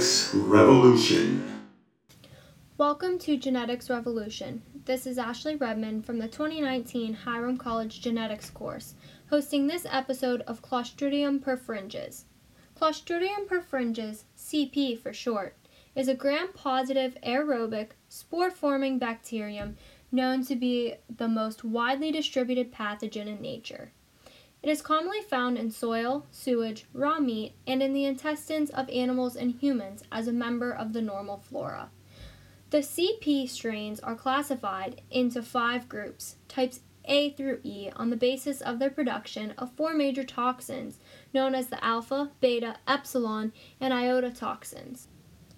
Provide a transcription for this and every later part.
Genetics Revolution. Welcome to Genetics Revolution. This is Ashley Redmond from the 2019 Hiram College Genetics course, hosting this episode of Clostridium perfringens. Clostridium perfringens, CP for short, is a gram-positive aerobic spore-forming bacterium known to be the most widely distributed pathogen in nature. It is commonly found in soil, sewage, raw meat, and in the intestines of animals and humans as a member of the normal flora. The CP strains are classified into five groups, types A through E, on the basis of their production of four major toxins known as the alpha, beta, epsilon, and iota toxins.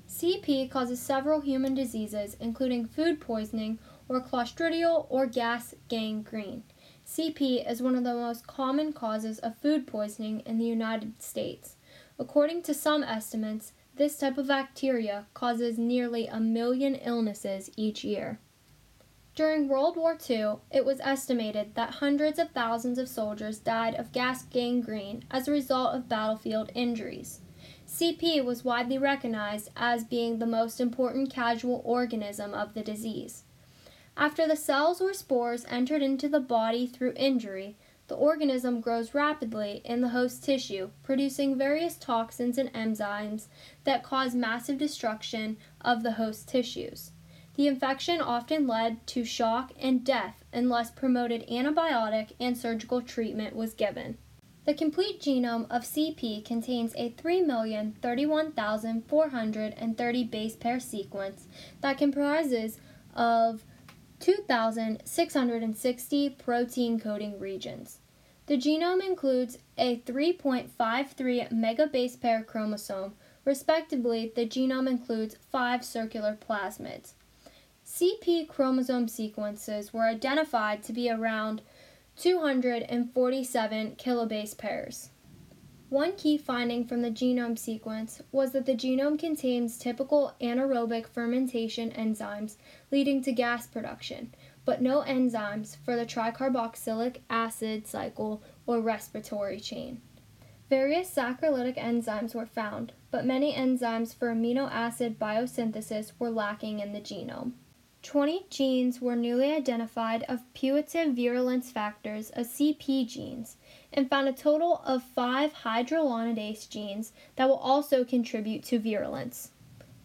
CP causes several human diseases, including food poisoning or clostridial or gas gangrene. CP is one of the most common causes of food poisoning in the United States. According to some estimates, this type of bacteria causes nearly a million illnesses each year. During World War II, it was estimated that hundreds of thousands of soldiers died of gas gangrene as a result of battlefield injuries. CP was widely recognized as being the most important casual organism of the disease. After the cells or spores entered into the body through injury, the organism grows rapidly in the host tissue, producing various toxins and enzymes that cause massive destruction of the host tissues. The infection often led to shock and death unless promoted antibiotic and surgical treatment was given. The complete genome of CP contains a 3,031,430 base pair sequence that comprises of 2,660 protein coding regions. The genome includes a 3.53 megabase pair chromosome. Respectively, the genome includes five circular plasmids. CP chromosome sequences were identified to be around 247 kilobase pairs. One key finding from the genome sequence was that the genome contains typical anaerobic fermentation enzymes leading to gas production, but no enzymes for the tricarboxylic acid cycle or respiratory chain. Various saccharolytic enzymes were found, but many enzymes for amino acid biosynthesis were lacking in the genome. 20 genes were newly identified of putative virulence factors of CP genes and found a total of five hydrolonidase genes that will also contribute to virulence.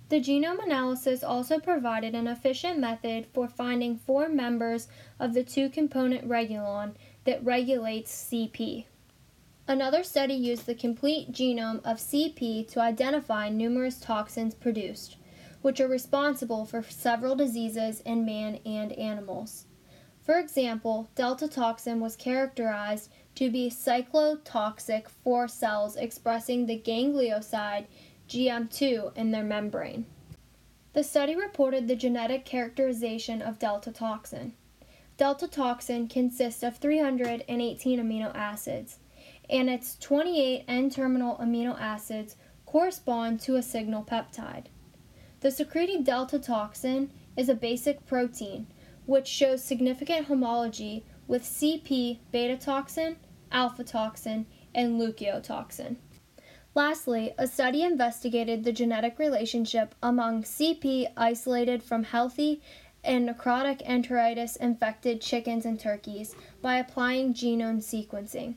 The genome analysis also provided an efficient method for finding four members of the two component regulon that regulates CP. Another study used the complete genome of CP to identify numerous toxins produced which are responsible for several diseases in man and animals. For example, delta toxin was characterized to be cyclotoxic for cells expressing the ganglioside GM2 in their membrane. The study reported the genetic characterization of delta toxin. Delta toxin consists of 318 amino acids, and its 28 N terminal amino acids correspond to a signal peptide. The secreted delta toxin is a basic protein which shows significant homology with CP beta toxin, alpha toxin, and leukotoxin. Lastly, a study investigated the genetic relationship among CP isolated from healthy and necrotic enteritis infected chickens and turkeys by applying genome sequencing.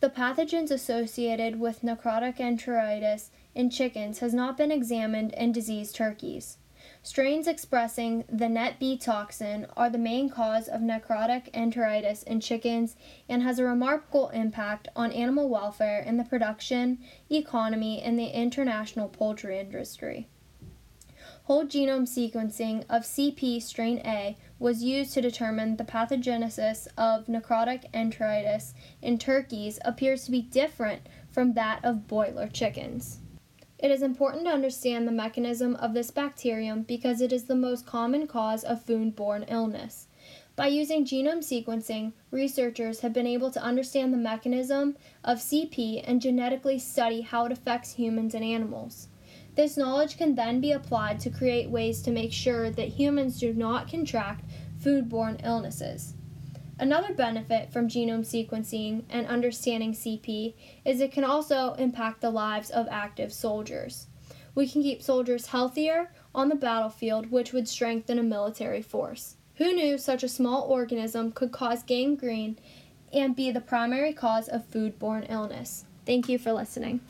The pathogens associated with necrotic enteritis in chickens has not been examined in diseased turkeys. Strains expressing the net B toxin are the main cause of necrotic enteritis in chickens and has a remarkable impact on animal welfare in the production, economy, and the international poultry industry. Whole genome sequencing of CP strain A was used to determine the pathogenesis of necrotic enteritis in turkeys appears to be different from that of boiler chickens. It is important to understand the mechanism of this bacterium because it is the most common cause of foodborne illness. By using genome sequencing, researchers have been able to understand the mechanism of CP and genetically study how it affects humans and animals. This knowledge can then be applied to create ways to make sure that humans do not contract foodborne illnesses. Another benefit from genome sequencing and understanding CP is it can also impact the lives of active soldiers. we can keep soldiers healthier on the battlefield, which would strengthen a military force. Who knew such a small organism could cause gangrene and be the primary cause of foodborne illness? Thank you for listening.